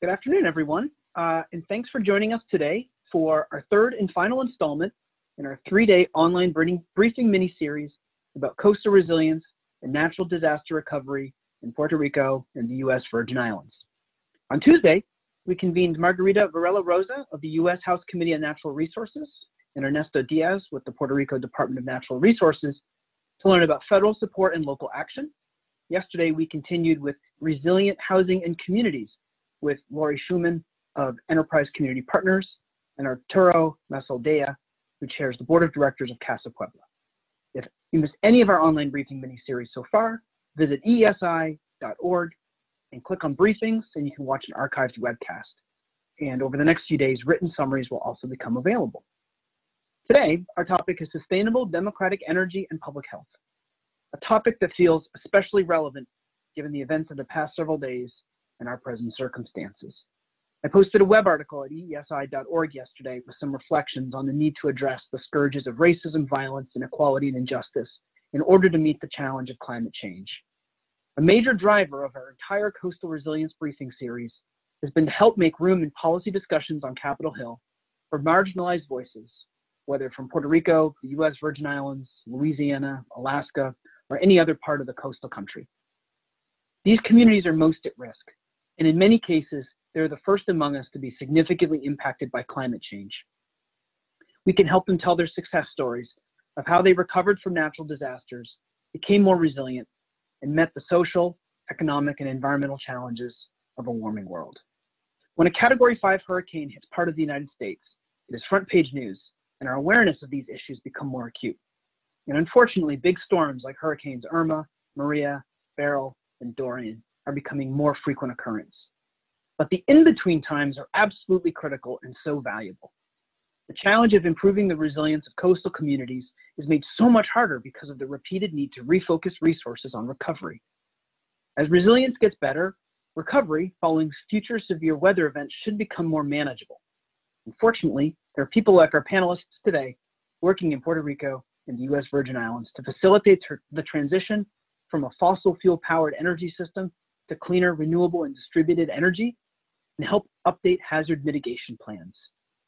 Good afternoon, everyone, uh, and thanks for joining us today for our third and final installment in our three-day online briefing mini-series about coastal resilience and natural disaster recovery in Puerto Rico and the U.S. Virgin Islands. On Tuesday, we convened Margarita Varela Rosa of the U.S. House Committee on Natural Resources and Ernesto Diaz with the Puerto Rico Department of Natural Resources to learn about federal support and local action. Yesterday, we continued with resilient housing and communities with Lori Schumann of Enterprise Community Partners and Arturo Massol-Deyá, who chairs the board of directors of Casa Pueblo. If you missed any of our online briefing mini-series so far, visit eesi.org and click on briefings and you can watch an archived webcast. And over the next few days, written summaries will also become available. Today, our topic is sustainable democratic energy and public health, a topic that feels especially relevant given the events of the past several days and our present circumstances. I posted a web article at eesi.org yesterday with some reflections on the need to address the scourges of racism, violence, inequality, and injustice in order to meet the challenge of climate change. A major driver of our entire coastal resilience briefing series has been to help make room in policy discussions on Capitol Hill for marginalized voices whether from Puerto Rico, the US Virgin Islands, Louisiana, Alaska, or any other part of the coastal country. These communities are most at risk, and in many cases, they're the first among us to be significantly impacted by climate change. We can help them tell their success stories of how they recovered from natural disasters, became more resilient, and met the social, economic, and environmental challenges of a warming world. When a Category 5 hurricane hits part of the United States, it is front page news and our awareness of these issues become more acute. And unfortunately, big storms like Hurricanes Irma, Maria, Beryl, and Dorian are becoming more frequent occurrence. But the in-between times are absolutely critical and so valuable. The challenge of improving the resilience of coastal communities is made so much harder because of the repeated need to refocus resources on recovery. As resilience gets better, recovery following future severe weather events should become more manageable. Unfortunately, there are people like our panelists today working in Puerto Rico and the U.S. Virgin Islands to facilitate the transition from a fossil fuel powered energy system to cleaner, renewable, and distributed energy and help update hazard mitigation plans.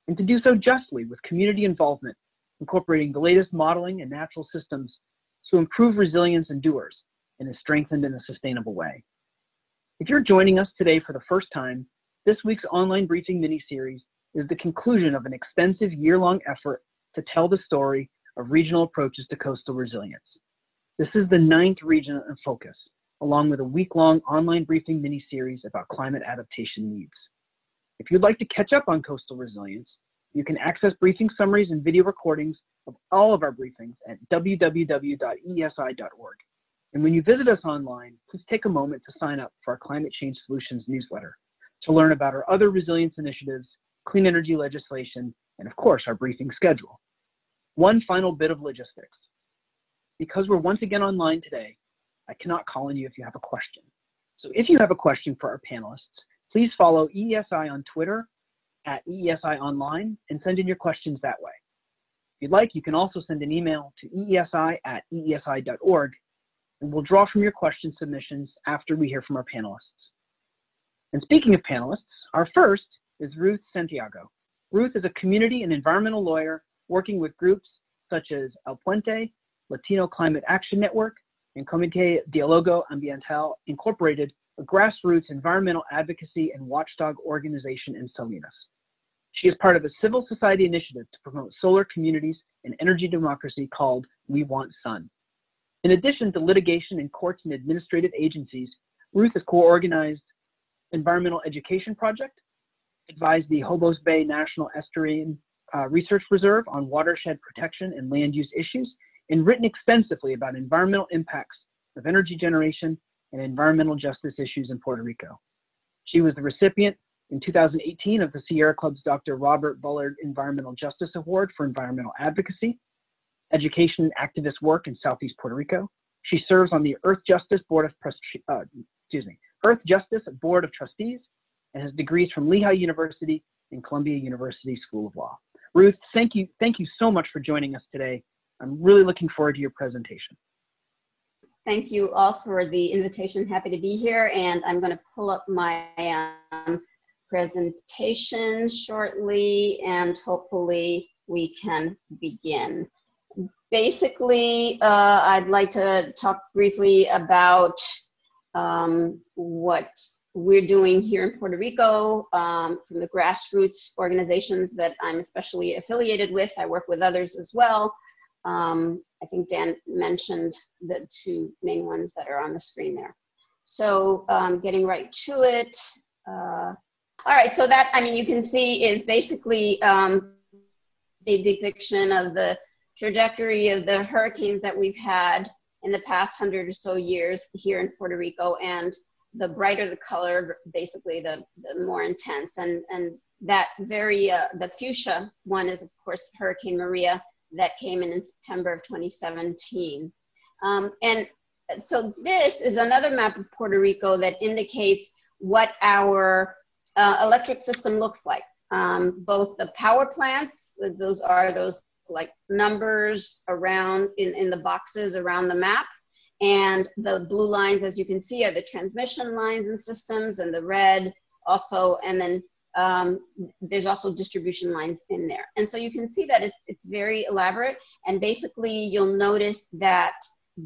And to do so justly with community involvement, incorporating the latest modeling and natural systems to improve resilience endures and is strengthened in a sustainable way. If you're joining us today for the first time, this week's online briefing mini-series is the conclusion of an extensive year-long effort to tell the story of regional approaches to coastal resilience. This is the ninth region in focus, along with a week-long online briefing mini-series about climate adaptation needs. If you'd like to catch up on coastal resilience, you can access briefing summaries and video recordings of all of our briefings at www.eesi.org. And when you visit us online, please take a moment to sign up for our Climate Change Solutions newsletter to learn about our other resilience initiatives clean energy legislation, and of course, our briefing schedule. One final bit of logistics. Because we're once again online today, I cannot call on you if you have a question. So if you have a question for our panelists, please follow EESI on Twitter at EESI Online and send in your questions that way. If you'd like, you can also send an email to eesi at eesi.org, and we'll draw from your question submissions after we hear from our panelists. And speaking of panelists, our first is Ruth Santiago. Ruth is a community and environmental lawyer working with groups such as El Puente, Latino Climate Action Network, and Comité Diálogo Ambiental Incorporated, a grassroots environmental advocacy and watchdog organization in Salinas. She is part of a civil society initiative to promote solar communities and energy democracy called We Want Sun. In addition to litigation in courts and administrative agencies, Ruth has co-organized environmental education project, advised the Jobos Bay National Estuarine uh, Research Reserve on watershed protection and land use issues, and written extensively about environmental impacts of energy generation and environmental justice issues in Puerto Rico. She was the recipient in 2018 of the Sierra Club's Dr. Robert Bullard Environmental Justice Award for Environmental Advocacy, Education and Activist Work in Southeast Puerto Rico. She serves on the Earthjustice Board of uh, excuse me, Earthjustice Board of Trustees and has degrees from Lehigh University and Columbia University School of Law. Ruth, thank you, thank you so much for joining us today. I'm really looking forward to your presentation. Thank you all for the invitation. Happy to be here. And I'm going to pull up my um, presentation shortly and hopefully we can begin. Basically, uh, I'd like to talk briefly about um, what we're doing here in Puerto Rico um, from the grassroots organizations that I'm especially affiliated with. I work with others as well. Um, I think Dan mentioned the two main ones that are on the screen there. So um, getting right to it. Uh, all right, so that, I mean, you can see is basically um, a depiction of the trajectory of the hurricanes that we've had in the past hundred or so years here in Puerto Rico. And the brighter the color, basically the, the more intense. And, and that very, uh, the fuchsia one is of course Hurricane Maria that came in in September of 2017. Um, and so this is another map of Puerto Rico that indicates what our uh, electric system looks like. Um, both the power plants, those are those like numbers around in, in the boxes around the map. And the blue lines, as you can see, are the transmission lines and systems, and the red also, and then um, there's also distribution lines in there. And so you can see that it's, it's very elaborate. And basically, you'll notice that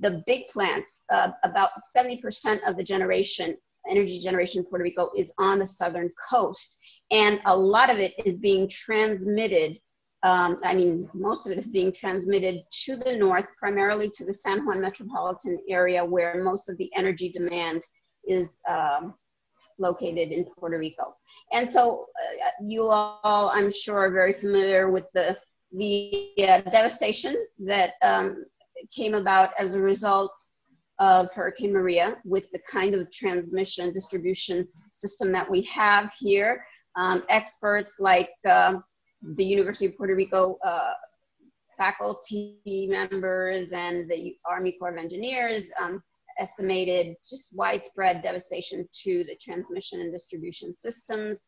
the big plants, uh, about 70% of the generation, energy generation in Puerto Rico is on the southern coast. And a lot of it is being transmitted. Um, I mean, most of it is being transmitted to the north, primarily to the San Juan metropolitan area, where most of the energy demand is um, located in Puerto Rico. And so uh, you all, I'm sure, are very familiar with the, the uh, devastation that um, came about as a result of Hurricane Maria with the kind of transmission distribution system that we have here. Um, experts like uh, the University of Puerto Rico uh, faculty members and the Army Corps of Engineers um, estimated just widespread devastation to the transmission and distribution systems,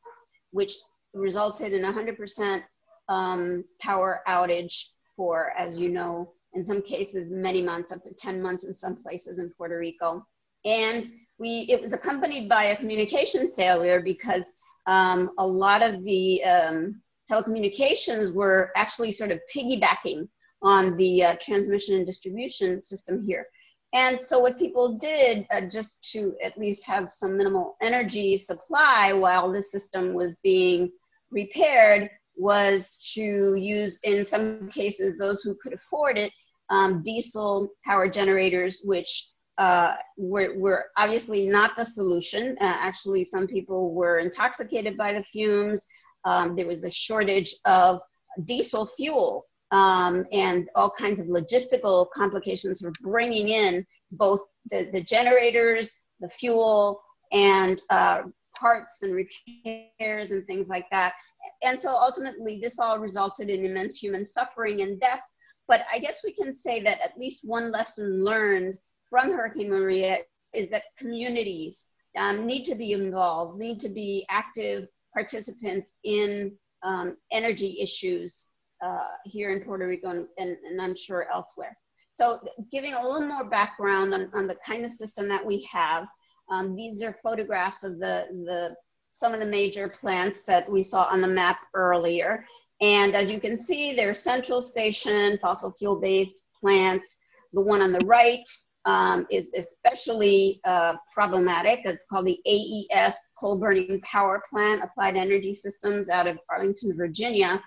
which resulted in 100% um, power outage for, as you know, in some cases, many months, up to 10 months in some places in Puerto Rico. And we, it was accompanied by a communication failure because um, a lot of the um, telecommunications were actually sort of piggybacking on the uh, transmission and distribution system here. And so what people did, uh, just to at least have some minimal energy supply while the system was being repaired, was to use, in some cases, those who could afford it, um, diesel power generators, which uh, were, were, obviously not the solution. Uh, actually, some people were intoxicated by the fumes. Um, there was a shortage of diesel fuel um, and all kinds of logistical complications for bringing in both the, the generators, the fuel, and uh, parts and repairs and things like that. And so ultimately, this all resulted in immense human suffering and death. But I guess we can say that at least one lesson learned from Hurricane Maria is that communities um, need to be involved, need to be active participants in um, energy issues uh, here in Puerto Rico and, and, and, I'm sure elsewhere. So giving a little more background on, on the kind of system that we have, um, these are photographs of the, the, some of the major plants that we saw on the map earlier. And as you can see, they're central station, fossil fuel based plants. The one on the right um, is especially uh, problematic. It's called the AES Coal Burning Power Plant, Applied Energy Systems out of Arlington, Virginia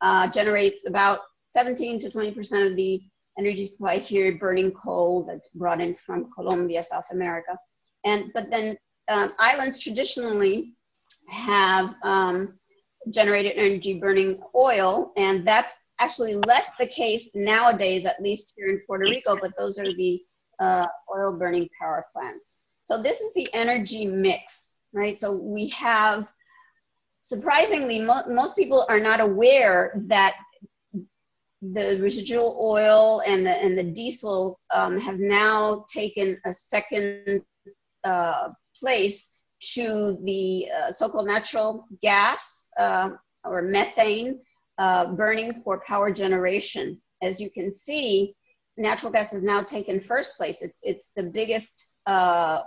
uh, generates about 17 to 20% of the energy supply here, burning coal that's brought in from Colombia, South America. And, but then um, islands traditionally have um, generated energy burning oil, and that's actually less the case nowadays, at least here in Puerto Rico, but those are the uh, oil burning power plants. So this is the energy mix, right? So we have surprisingly, mo most people are not aware that the residual oil and the, and the diesel um, have now taken a second uh, place to the uh, so-called natural gas uh, or methane uh, burning for power generation. As you can see, natural gas has now taken first place. It's, it's the biggest uh,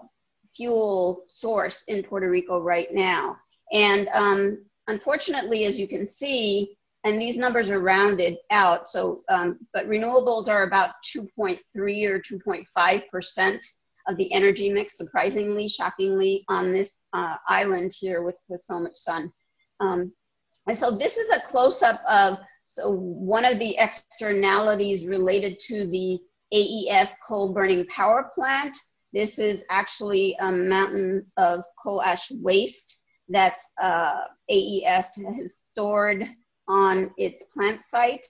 fuel source in Puerto Rico right now. And um, unfortunately, as you can see, and these numbers are rounded out, so, um, but renewables are about 2.3 or 2.5% of the energy mix, surprisingly, shockingly, on this uh, island here with, with so much sun. Um, and so this is a close-up of so one of the externalities related to the AES coal burning power plant. This is actually a mountain of coal ash waste that uh, AES has stored on its plant site.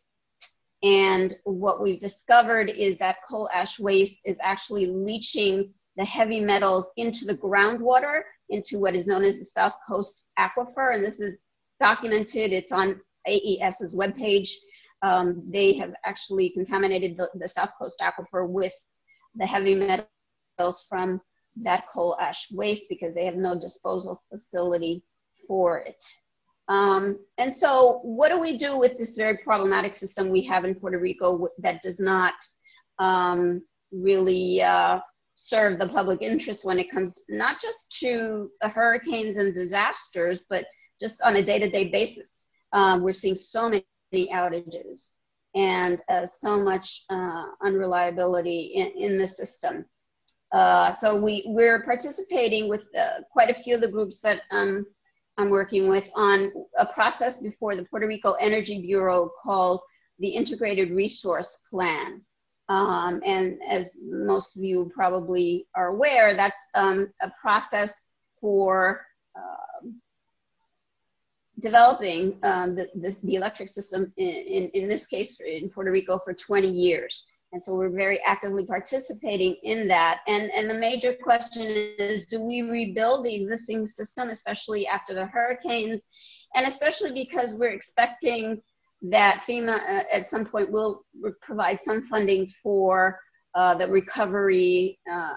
And what we've discovered is that coal ash waste is actually leaching the heavy metals into the groundwater, into what is known as the South Coast Aquifer. And this is documented, it's on AES's webpage. Um, they have actually contaminated the, the South Coast Aquifer with the heavy metals from that coal ash waste because they have no disposal facility for it. Um, and so what do we do with this very problematic system we have in Puerto Rico that does not um, really uh, serve the public interest when it comes not just to hurricanes and disasters, but just on a day-to-day basis. Um, we're seeing so many outages and uh, so much uh, unreliability in, in the system. Uh, so we, we're participating with uh, quite a few of the groups that um, I'm working with on a process before the Puerto Rico Energy Bureau called the Integrated Resource Plan. Um, and as most of you probably are aware, that's um, a process for uh, developing um, the, the, the, electric system, in, in, in, this case in Puerto Rico, for 20 years. And so we're very actively participating in that. And, and the major question is, do we rebuild the existing system, especially after the hurricanes? And especially because we're expecting that FEMA uh, at some point will provide some funding for uh, the recovery uh,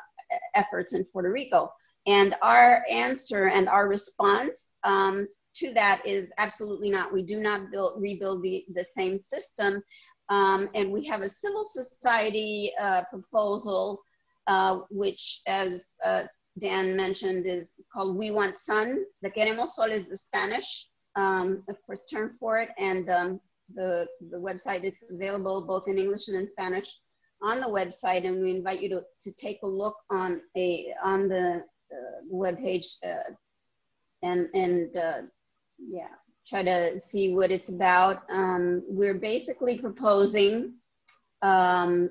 efforts in Puerto Rico. And our answer and our response um, to that is absolutely not. We do not build, rebuild the, the same system. Um, and we have a civil society uh, proposal, uh, which, as uh, Dan mentioned, is called We Want Sun. The Queremos Sol is the Spanish, um, of course, term for it. And um, the, the website is available both in English and in Spanish on the website. And we invite you to, to take a look on, a, on the uh, webpage uh, and, and uh, yeah, try to see what it's about. Um, we're basically proposing um,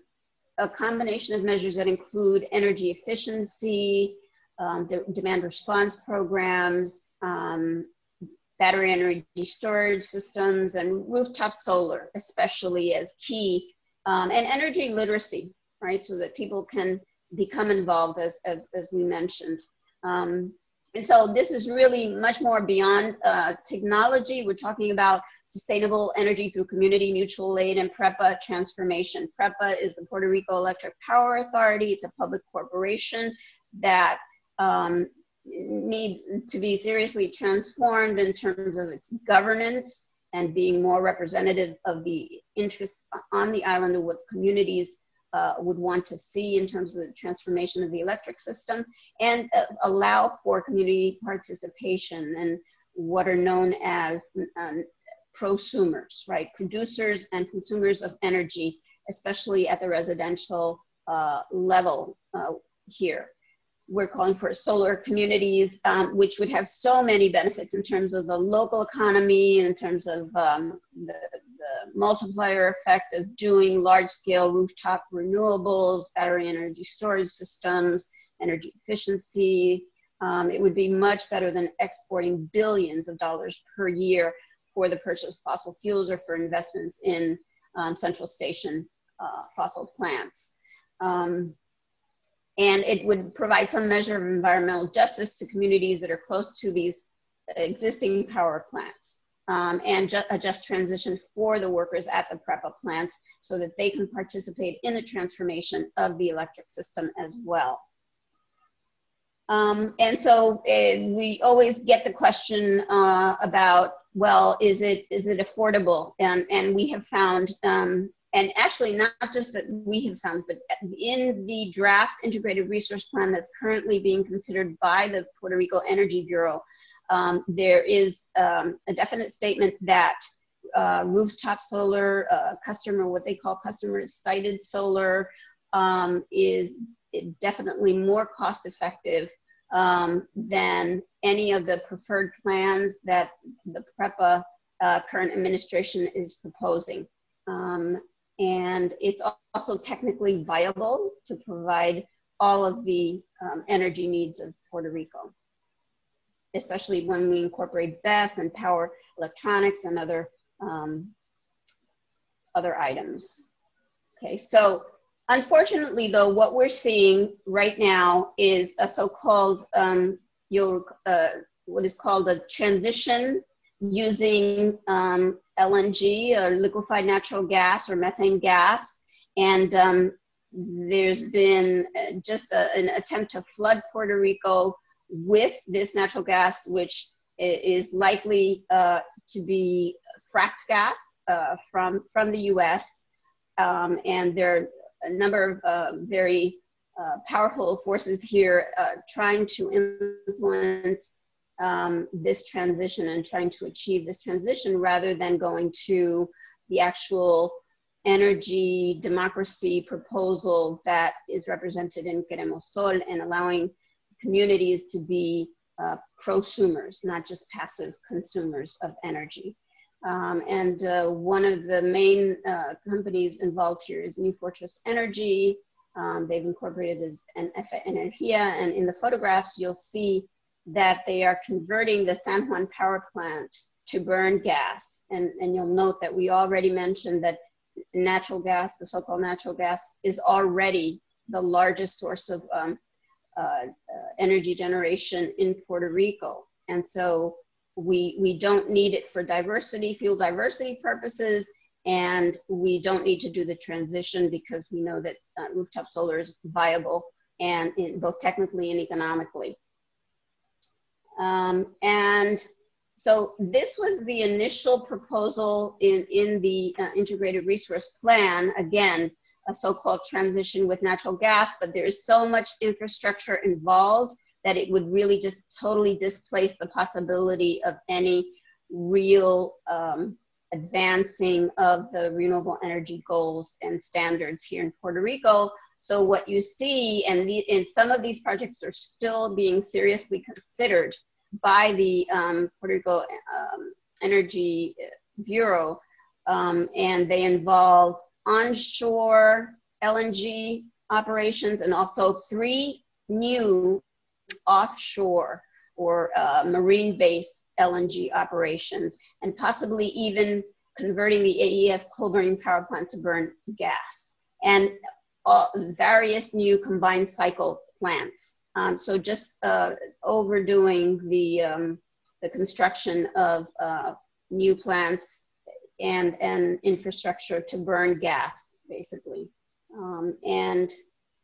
a combination of measures that include energy efficiency, um, de demand response programs, um, battery energy storage systems, and rooftop solar, especially as key, um, and energy literacy, right? So that people can become involved, as, as, as we mentioned. Um, and so this is really much more beyond uh, technology. We're talking about sustainable energy through community mutual aid and PREPA transformation. PREPA is the Puerto Rico Electric Power Authority. It's a public corporation that um, needs to be seriously transformed in terms of its governance and being more representative of the interests on the island of what communities uh, would want to see in terms of the transformation of the electric system and uh, allow for community participation and what are known as um, prosumers, right? Producers and consumers of energy, especially at the residential uh, level uh, here we're calling for solar communities, um, which would have so many benefits in terms of the local economy, in terms of um, the, the, multiplier effect of doing large scale rooftop renewables, battery energy storage systems, energy efficiency. Um, it would be much better than exporting billions of dollars per year for the purchase of fossil fuels or for investments in um, central station uh, fossil plants. Um, and it would provide some measure of environmental justice to communities that are close to these existing power plants um, and ju a just transition for the workers at the PREPA plants so that they can participate in the transformation of the electric system as well. Um, and so uh, we always get the question uh, about, well, is it is it affordable? And, and we have found um, and actually not just that we have found, but in the draft integrated resource plan that's currently being considered by the Puerto Rico Energy Bureau, um, there is um, a definite statement that uh, rooftop solar, uh, customer, what they call customer sited solar, um, is definitely more cost effective um, than any of the preferred plans that the PREPA uh, current administration is proposing. Um, and it's also technically viable to provide all of the um, energy needs of Puerto Rico, especially when we incorporate BESS and power electronics and other, um, other items. Okay, so unfortunately though, what we're seeing right now is a so-called, um, uh, what is called a transition using um, LNG or liquefied natural gas or methane gas. And um, there's been uh, just a, an attempt to flood Puerto Rico with this natural gas, which is likely uh, to be fracked gas uh, from, from the US. Um, and there are a number of uh, very uh, powerful forces here uh, trying to influence um, this transition and trying to achieve this transition rather than going to the actual energy democracy proposal that is represented in Queremos Sol and allowing communities to be uh, prosumers, not just passive consumers of energy. Um, and uh, one of the main uh, companies involved here is New Fortress Energy. Um, they've incorporated as NF Energia, and in the photographs you'll see that they are converting the San Juan power plant to burn gas. And, and you'll note that we already mentioned that natural gas, the so-called natural gas, is already the largest source of um, uh, uh, energy generation in Puerto Rico. And so we, we don't need it for diversity, fuel diversity purposes, and we don't need to do the transition because we know that uh, rooftop solar is viable and in, both technically and economically. Um, and so this was the initial proposal in, in the uh, integrated resource plan, again, a so-called transition with natural gas, but there is so much infrastructure involved that it would really just totally displace the possibility of any real um, advancing of the renewable energy goals and standards here in Puerto Rico. So what you see, and, some of these projects are still being seriously considered by the um, Puerto Rico um, Energy Bureau, um, and they involve onshore LNG operations and also three new offshore or uh, marine-based LNG operations, and possibly even converting the AES coal burning power plant to burn gas, and uh, various new combined cycle plants. Um, so just uh, overdoing the, um, the construction of uh, new plants and, and infrastructure to burn gas, basically. Um, and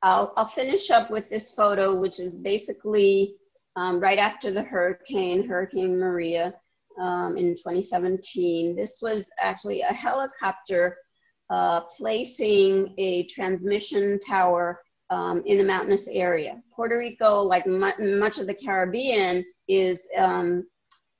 I'll, I'll finish up with this photo, which is basically um, right after the hurricane, Hurricane Maria um, in 2017. This was actually a helicopter uh, placing a transmission tower um, in the mountainous area. Puerto Rico, like mu much of the Caribbean, is um,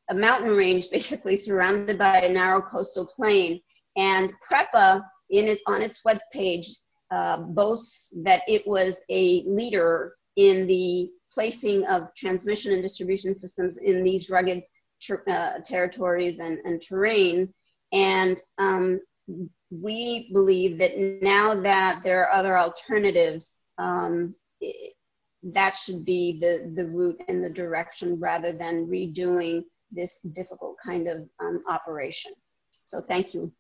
a mountain range basically surrounded by a narrow coastal plain. And PREPA, in its, on its web page, uh, boasts that it was a leader in the placing of transmission and distribution systems in these rugged ter uh, territories and, and, terrain. And um, we believe that now that there are other alternatives um, it, that should be the, the route and the direction rather than redoing this difficult kind of um, operation. So thank you.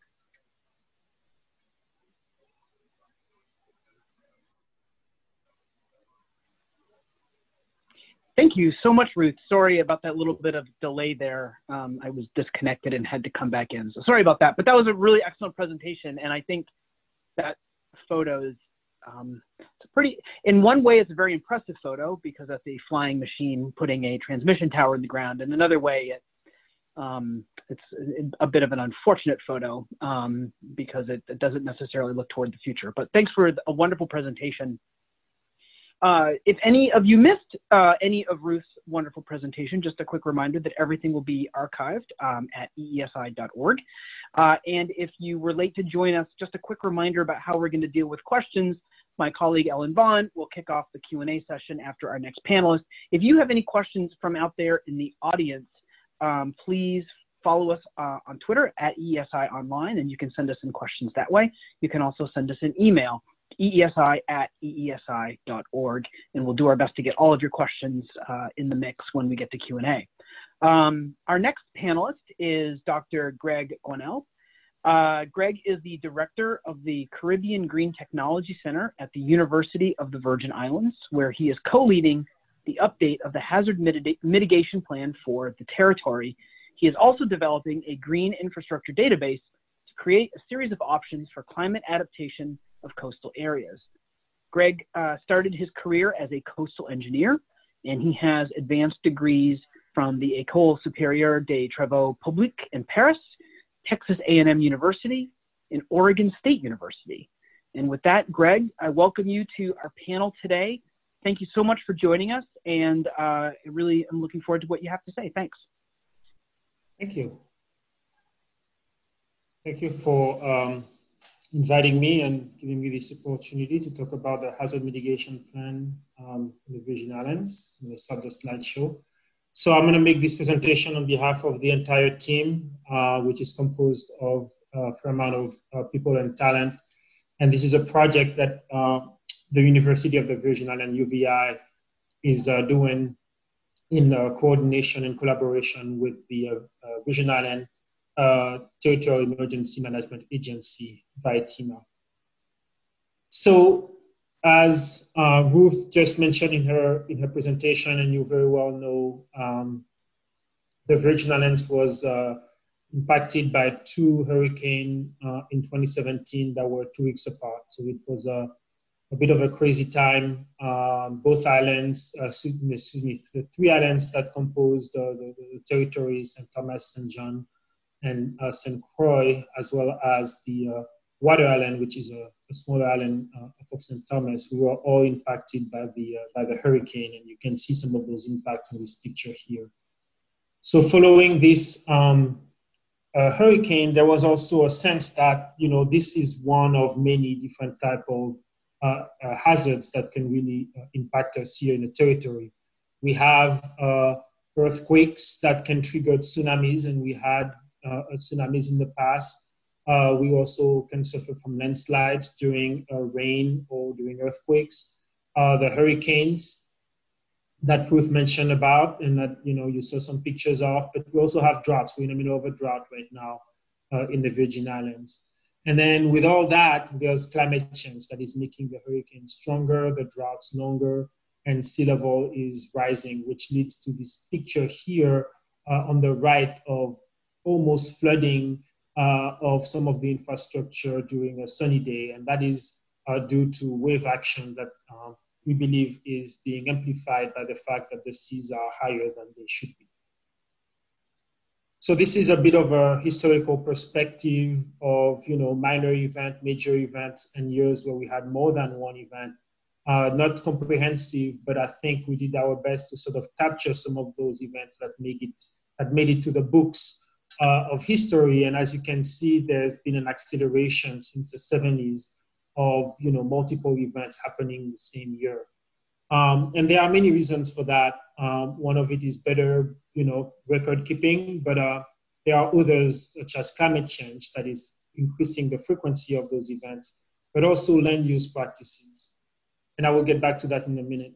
Thank you so much, Ruth. Sorry about that little bit of delay there. Um, I was disconnected and had to come back in. So sorry about that. But that was a really excellent presentation. And I think that photo is um, it's pretty, in one way, it's a very impressive photo because that's a flying machine putting a transmission tower in the ground. And another way, it, um, it's a bit of an unfortunate photo um, because it, it, doesn't necessarily look toward the future. But thanks for a wonderful presentation. Uh, if any of you missed uh, any of Ruth's wonderful presentation. Just a quick reminder that everything will be archived um, at eesi.org. Uh, and if you were late to join us, just a quick reminder about how we're going to deal with questions. My colleague Ellen Bond will kick off the Q&A session after our next panelist. If you have any questions from out there in the audience, um, please follow us uh, on Twitter at EESI Online, and you can send us some questions that way. You can also send us an email, eesi at eesi.org, and we'll do our best to get all of your questions uh, in the mix when we get to Q&A. Um, our next panelist is Dr. Greg Guannel. Uh, Greg is the director of the Caribbean Green Technology Center at the University of the Virgin Islands, where he is co-leading the update of the hazard mitigation plan for the territory. He is also developing a green infrastructure database to create a series of options for climate adaptation of coastal areas. Greg uh, started his career as a coastal engineer, and he has advanced degrees from the École Supérieure des Travaux Publics in Paris, Texas A&M University, and Oregon State University. And with that, Greg, I welcome you to our panel today thank you so much for joining us, and uh, really I'm looking forward to what you have to say. Thanks. Thank you. Thank you for um, inviting me and giving me this opportunity to talk about the hazard mitigation plan um, in the Virgin Islands. Going to start slideshow. So I'm going to make this presentation on behalf of the entire team, uh, which is composed of a fair amount of uh, people and talent. And this is a project that uh, the University of the Virgin Islands, UVI, is uh, doing in uh, coordination and collaboration with the uh, uh Virgin Island uh, Territorial Emergency Management Agency, VITEMA. So, as uh, Ruth just mentioned in her in her presentation, and you very well know, um, the Virgin Islands was impacted by two hurricanes in 2017 that were two weeks apart. So it was a a bit of a crazy time. Um, both islands, uh, excuse me, the three islands that composed uh, the, the, territory, St. Thomas, St. John, and uh, St. Croix, as well as the uh, Water Island, which is a, a smaller island uh, of St. Thomas, we were all impacted by the uh, by the hurricane, and you can see some of those impacts in this picture here. So, following this um, hurricane, there was also a sense that you know this is one of many different type of uh, uh, hazards that can really uh, impact us here in the territory. We have earthquakes that can trigger tsunamis, and we had tsunamis in the past. we also can suffer from landslides during rain or during earthquakes. the hurricanes that Ruth mentioned about and that you know you saw some pictures of, but we also have droughts. We're in the middle of a drought right now uh, in the Virgin Islands. And then with all that, there's climate change that is making the hurricanes stronger, the droughts longer, and sea level is rising, which leads to this picture here uh, on the right of almost flooding uh, of some of the infrastructure during a sunny day. And that is uh, due to wave action that um, we believe is being amplified by the fact that the seas are higher than they should be. So this is a bit of a historical perspective of, you know, minor event, major events, and years where we had more than one event. Uh, not comprehensive, but I think we did our best to sort of capture some of those events that make it that made it to the books uh, of history. And as you can see, there's been an acceleration since the 70s of you know multiple events happening the same year. Um, and there are many reasons for that. Um, one of it is better, you know, record keeping, but uh, there are others such as climate change that is increasing the frequency of those events, but also land use practices. And I will get back to that in a minute.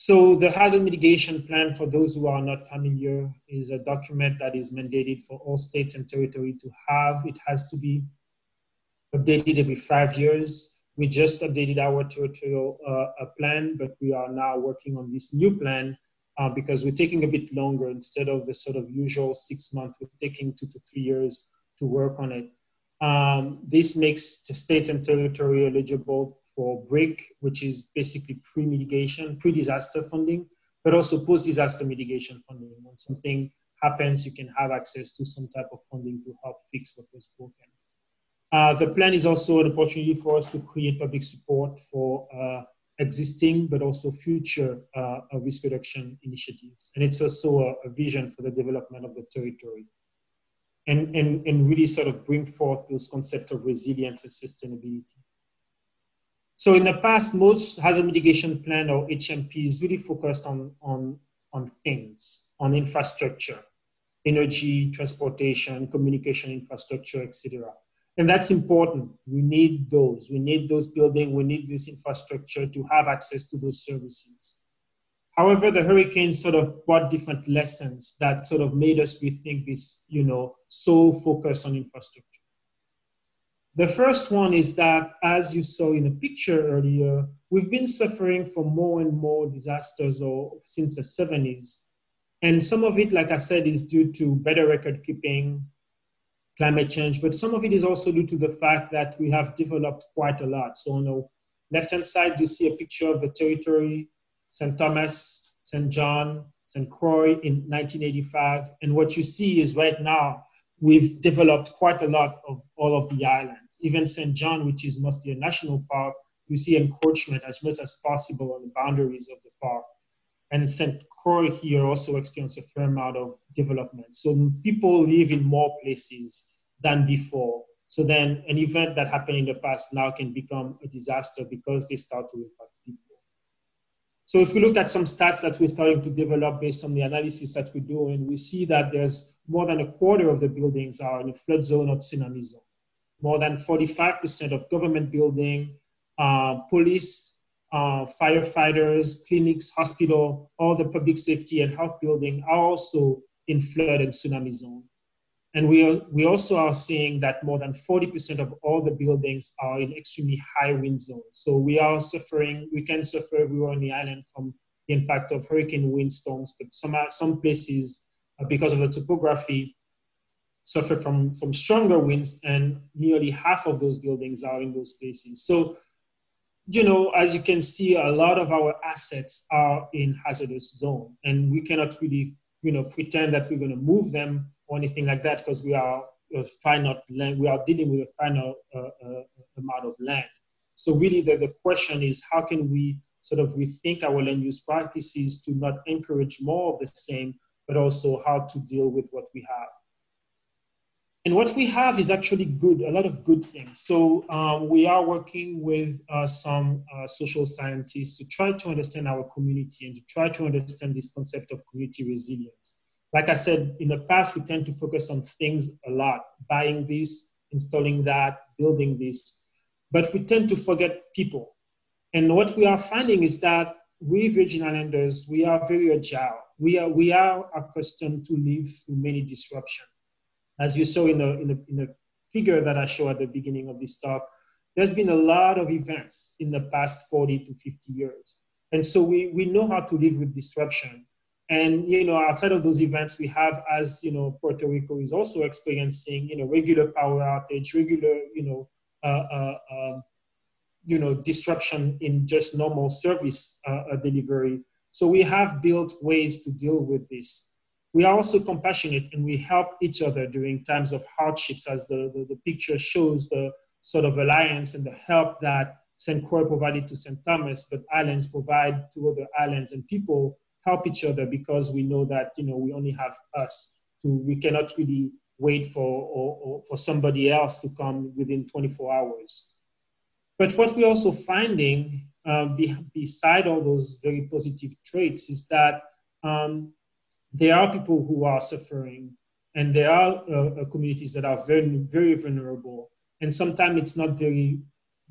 So the hazard mitigation plan, for those who are not familiar, is a document that is mandated for all states and territory to have. It has to be updated every five years. We just updated our territorial uh, plan, but we are now working on this new plan uh, because we're taking a bit longer instead of the sort of usual six months. We're taking two to three years to work on it. Um, this makes the states and territory eligible for BRIC, which is basically pre-mitigation, pre-disaster funding, but also post-disaster mitigation funding. When something happens, you can have access to some type of funding to help fix what was broken. Uh, the plan is also an opportunity for us to create public support for uh, existing but also future uh, risk reduction initiatives. And it's also a, a, vision for the development of the territory. And, and, and really sort of bring forth those concepts of resilience and sustainability. So in the past, most hazard mitigation plan or HMP is really focused on, on, on things, on infrastructure, energy, transportation, communication infrastructure, etc. And that's important. We need those. We need those buildings. We need this infrastructure to have access to those services. However, the hurricane sort of brought different lessons that sort of made us rethink this, you know, sole focus on infrastructure. The first one is that, as you saw in a picture earlier, we've been suffering from more and more disasters or since the 70s. And some of it, like I said, is due to better record keeping, climate change, but some of it is also due to the fact that we have developed quite a lot. So on the left-hand side, you see a picture of the territory, St. Thomas, St. John, St. Croix in 1985. And what you see is right now, we've developed quite a lot of all of the islands. Even St. John, which is mostly a national park, you see encroachment as much as possible on the boundaries of the park. And St. Croix here also experienced a fair amount of development. So people live in more places than before. So then an event that happened in the past now can become a disaster because they start to impact people. So if we look at some stats that we're starting to develop based on the analysis that we're doing, we see that there's more than a quarter of the buildings are in a flood zone or tsunami zone. More than 45% of government building, uh, police, uh, firefighters, clinics, hospital, all the public safety and health building are also in flood and tsunami zone. And we, are, we also are seeing that more than 40% of all the buildings are in extremely high wind zones. So we are suffering, we can suffer everywhere on the island from the impact of hurricane windstorms, but some, some places, uh, because of the topography, suffer from, from stronger winds, and nearly half of those buildings are in those places. So, you know, as you can see, a lot of our assets are in hazardous zone, and we cannot really, you know, pretend that we're going to move them or anything like that because we are a finite land, we are dealing with a finite uh, uh, amount of land. So really the, the question is how can we sort of rethink our land use practices to not encourage more of the same, but also how to deal with what we have. And what we have is actually good, a lot of good things. So um, we are working with uh, some uh, social scientists to try to understand our community and to try to understand this concept of community resilience. Like I said, in the past, we tend to focus on things a lot, buying this, installing that, building this, but we tend to forget people. And what we are finding is that we Virgin Islanders, we are very agile. We are, we are accustomed to live through many disruptions. As you saw in the, in, the, in the figure that I showed at the beginning of this talk, there's been a lot of events in the past 40 to 50 years. And so we, we know how to live with disruption. And you know, outside of those events, we have, as you know, Puerto Rico is also experiencing, you know, regular power outage, regular, you know, uh, uh, um, you know, disruption in just normal service uh, uh, delivery. So we have built ways to deal with this. We are also compassionate and we help each other during times of hardships, as the, the, the picture shows the sort of alliance and the help that St. Croix provided to St. Thomas, but islands provide to other islands and people help each other because we know that you know we only have us to we cannot really wait for or, or for somebody else to come within 24 hours. But what we're also finding uh, beside all those very positive traits is that um, there are people who are suffering and there are uh, communities that are very very vulnerable. And sometimes it's not very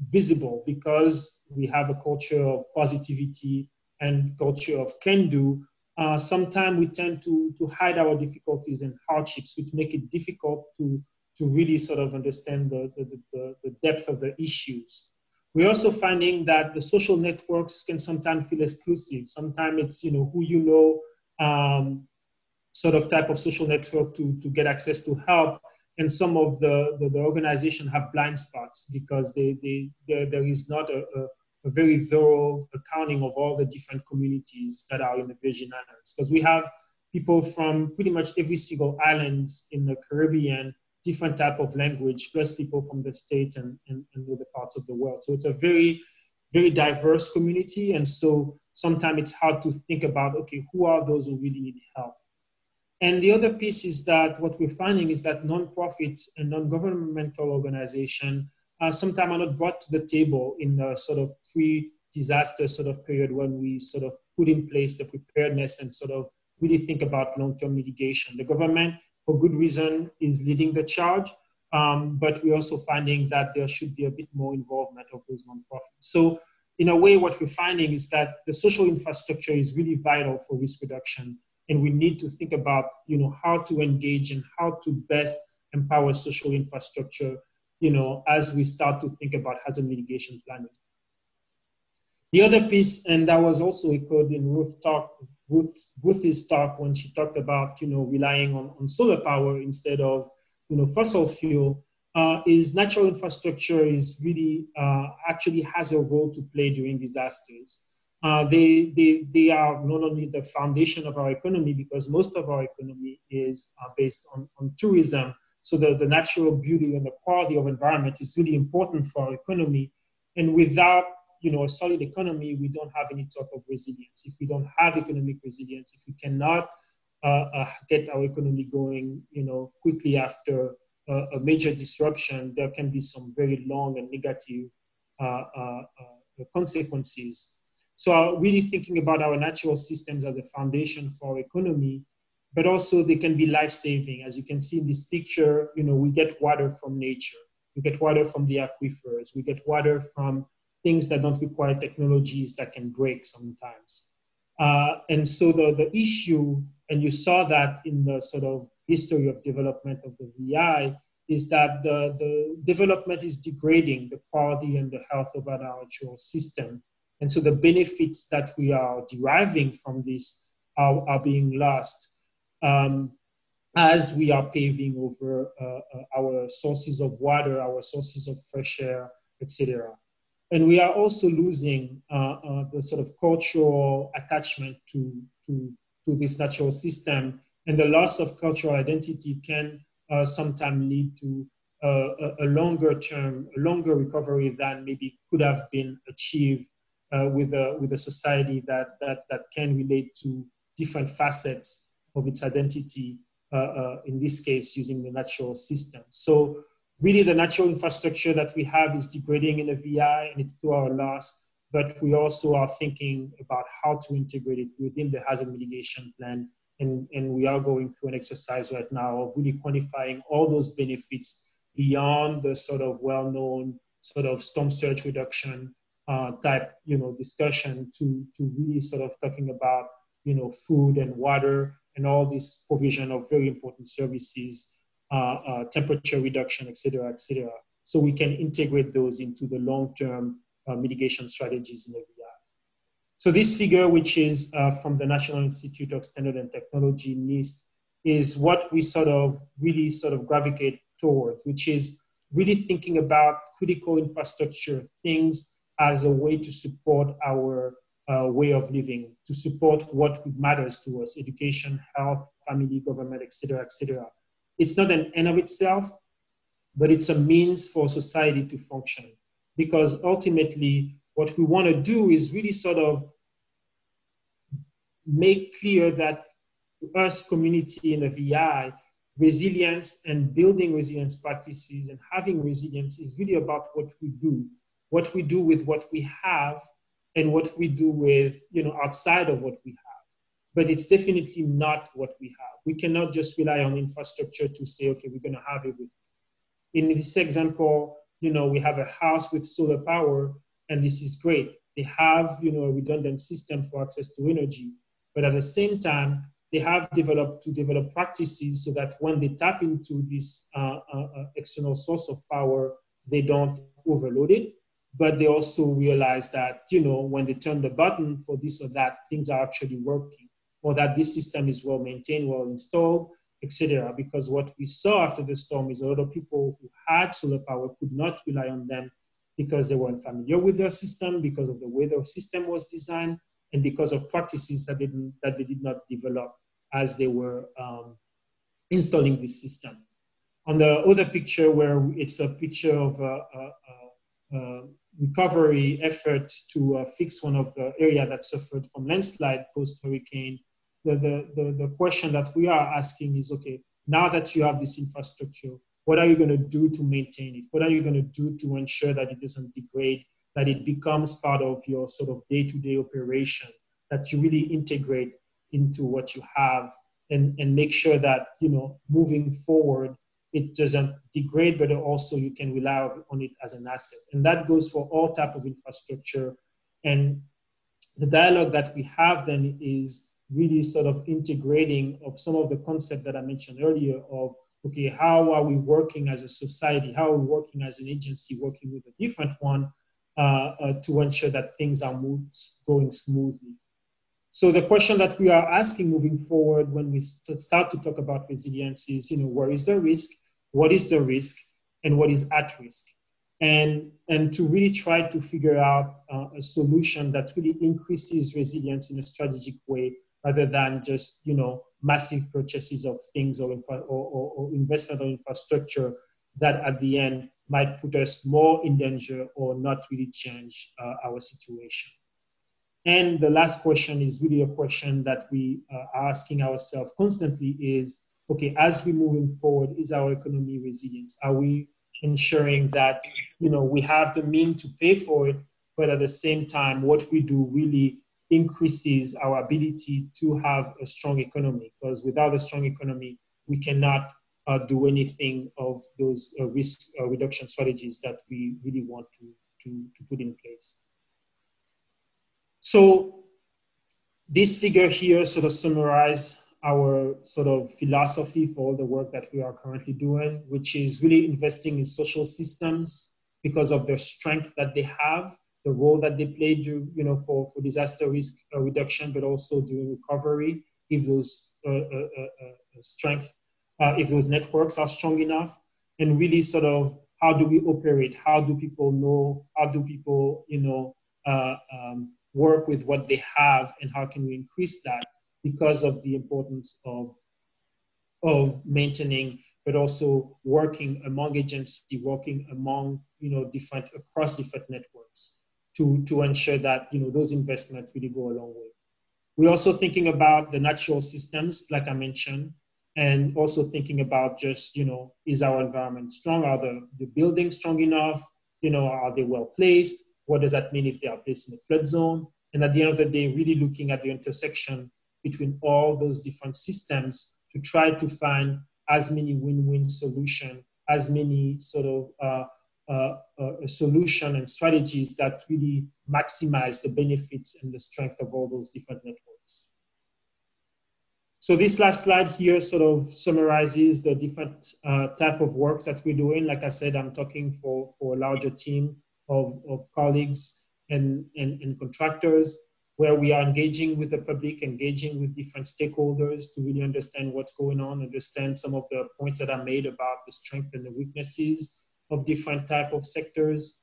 visible because we have a culture of positivity and culture of can do, uh, sometimes we tend to, to hide our difficulties and hardships, which make it difficult to, to really sort of understand the, the, the, the depth of the issues. We're also finding that the social networks can sometimes feel exclusive. Sometimes it's you know who you know, um, sort of type of social network to, to get access to help. And some of the, the, the organization have blind spots because they, they, there, is not a, a a very thorough accounting of all the different communities that are in the Virgin Islands. Because we have people from pretty much every single island in the Caribbean, different type of language, plus people from the States and, and, and other parts of the world. So it's a very very diverse community. And so sometimes it's hard to think about, okay, who are those who really need help? And the other piece is that what we're finding is that nonprofits and non-governmental organizations uh, sometimes are not brought to the table in the sort of pre-disaster sort of period when we sort of put in place the preparedness and sort of really think about long-term mitigation. The government, for good reason, is leading the charge, um, but we're also finding that there should be a bit more involvement of those nonprofits. So in a way, what we're finding is that the social infrastructure is really vital for risk reduction and we need to think about you know how to engage and how to best empower social infrastructure you know as we start to think about hazard mitigation planning the other piece and that was also echoed in talk ruth ruth's talk when she talked about you know relying on, on solar power instead of you know fossil fuel uh, is natural infrastructure is really uh, actually has a role to play during disasters uh, they, they, they are not only the foundation of our economy because most of our economy is uh, based on, on tourism. So the, the natural beauty and the quality of environment is really important for our economy. And without you know, a solid economy, we don't have any type of resilience. If we don't have economic resilience, if we cannot uh, uh get our economy going, you know, quickly after a major disruption, there can be some very long and negative uh, consequences. So really thinking about our natural systems as the foundation for our economy, but also they can be life-saving. As you can see in this picture, you know, we get water from nature. We get water from the aquifers. We get water from things that don't require technologies that can break sometimes. Uh, and so the, the issue, and you saw that in the sort of history of development of the VI, is that the, the development is degrading the quality and the health of our natural system. And so the benefits that we are deriving from this are, are being lost as we are paving over uh, uh, our sources of water, our sources of fresh air, etc. And we are also losing uh, the sort of cultural attachment to, to, to this natural system. And the loss of cultural identity can sometimes lead to uh, a, a, longer term, a longer recovery than maybe could have been achieved uh, with, a, with a society that, that, that can relate to different facets of its identity, uh, uh, in this case, using the natural system. So really the natural infrastructure that we have is degrading in the VI and it's to our loss, but we also are thinking about how to integrate it within the hazard mitigation plan. And, and we are going through an exercise right now of really quantifying all those benefits beyond the sort of well-known sort of storm surge reduction uh, type, you know, discussion to, to really sort of talking about, you know, food and water and all this provision of very important services, uh, uh, temperature reduction, et cetera, et cetera. So we can integrate those into the long-term uh, mitigation strategies in VI. So this figure, which is uh, from the National Institute of Standard and Technology, NIST, is what we sort of really sort of gravitate towards, which is really thinking about critical infrastructure, things as a way to support our Uh, way of living, to support what matters to us, education, health, family, government, etc., etc. It's not an end of itself, but it's a means for society to function. Because ultimately, what we want to do is really sort of make clear that us community in the VI, resilience and building resilience practices and having resilience is really about what we do what we do with what we have and what we do with, you know, outside of what we have. But it's definitely not what we have. We cannot just rely on infrastructure to say, okay, we're going to have everything. In this example, you know, we have a house with solar power, and this is great. They have, you know, a redundant system for access to energy. But at the same time, they have developed to develop practices so that when they tap into this uh, uh, uh external source of power, they don't overload it but they also realize that, you know, when they turn the button for this or that, things are actually working, or that this system is well maintained, well installed, etc. Because what we saw after the storm is a lot of people who had solar power could not rely on them because they weren't familiar with their system, because of the way their system was designed, and because of practices that they, didn't, that they did not develop as they were um, installing this system. On the other picture, where it's a picture of a, a, a recovery effort to uh, fix one of the area that suffered from landslide post hurricane, the, the, the, the question that we are asking is, okay, now that you have this infrastructure, what are you going to do to maintain it? What are you going to do to ensure that it doesn't degrade, that it becomes part of your sort of day-to-day operation, that you really integrate into what you have and, and make sure that, you know, moving forward, it doesn't degrade, but also you can rely on it as an asset. And that goes for all type of infrastructure. And the dialogue that we have then is really sort of integrating of some of the concept that I mentioned earlier of, okay, how are we working as a society? How are we working as an agency, working with a different one uh, uh, to ensure that things are going smoothly? So the question that we are asking moving forward when we start to talk about resilience is, you know, where is the risk? What is the risk? And what is at risk? And, and to really try to figure out uh, a solution that really increases resilience in a strategic way rather than just, you know, massive purchases of things or, infra- or, or, investment or infrastructure that at the end might put us more in danger or not really change uh, our situation. And the last question is really a question that we uh, are asking ourselves constantly is, okay, as we're moving forward, is our economy resilient? Are we ensuring that, you know, we have the means to pay for it, but at the same time, what we do really increases our ability to have a strong economy because without a strong economy, we cannot uh, do anything of those uh, risk uh, reduction strategies that we really want to, to, to put in place. So this figure here sort of summarize our sort of philosophy for all the work that we are currently doing, which is really investing in social systems because of their strength that they have, the role that they play, you know, for, for disaster risk uh, reduction, but also during recovery, if those uh, uh, uh, uh strength, uh, if those networks are strong enough, and really sort of how do we operate? How do people know? How do people, you know, um, work with what they have and how can we increase that because of the importance of of maintaining but also working among agencies working among you know different across different networks to to ensure that you know those investments really go a long way. We're also thinking about the natural systems like i mentioned and also thinking about just you know is our environment strong? Are the, the buildings strong enough? You know are they well placed what does that mean if they are placed in a flood zone? And at the end of the day, really looking at the intersection between all those different systems to try to find as many win-win solution, as many sort of uh, uh, uh, solution and strategies that really maximize the benefits and the strength of all those different networks. So this last slide here sort of summarizes the different uh, type of works that we're doing. Like I said, I'm talking for, for a larger team of, of colleagues and, and, and contractors where we are engaging with the public, engaging with different stakeholders to really understand what's going on, understand some of the points that are made about the strengths and the weaknesses of different type of sectors.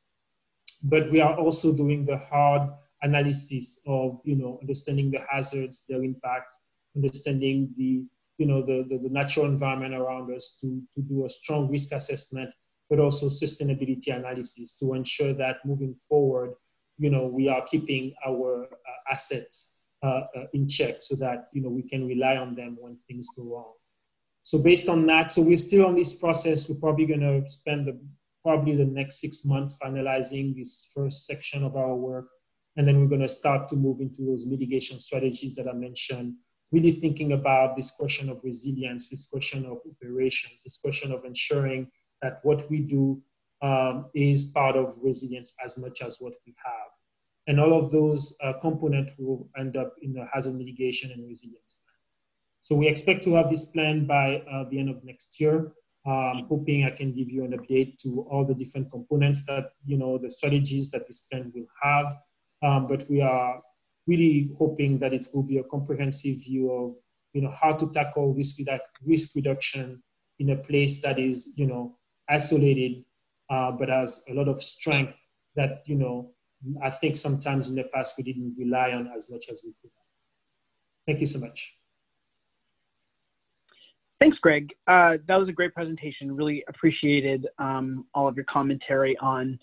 But we are also doing the hard analysis of, you know, understanding the hazards, their impact, understanding the, you know, the, the, the natural environment around us to, to do a strong risk assessment but also sustainability analysis to ensure that moving forward, you know, we are keeping our uh, assets uh, uh, in check so that, you know, we can rely on them when things go wrong. So based on that, so we're still on this process. We're probably going to spend the, probably the next six months finalizing this first section of our work. And then we're going to start to move into those mitigation strategies that I mentioned, really thinking about this question of resilience, this question of operations, this question of ensuring that what we do um, is part of resilience as much as what we have. And all of those uh, components will end up in the hazard mitigation and resilience plan. So we expect to have this plan by uh, the end of next year. Um, hoping I can give you an update to all the different components that, you know, the strategies that this plan will have. Um, but we are really hoping that it will be a comprehensive view of, you know, how to tackle risk, redu- risk reduction in a place that is, you know, isolated, uh, but has a lot of strength that, you know, I think sometimes in the past we didn't rely on as much as we could. Thank you so much. Thanks, Greg. Uh, that was a great presentation. Really appreciated um, all of your commentary on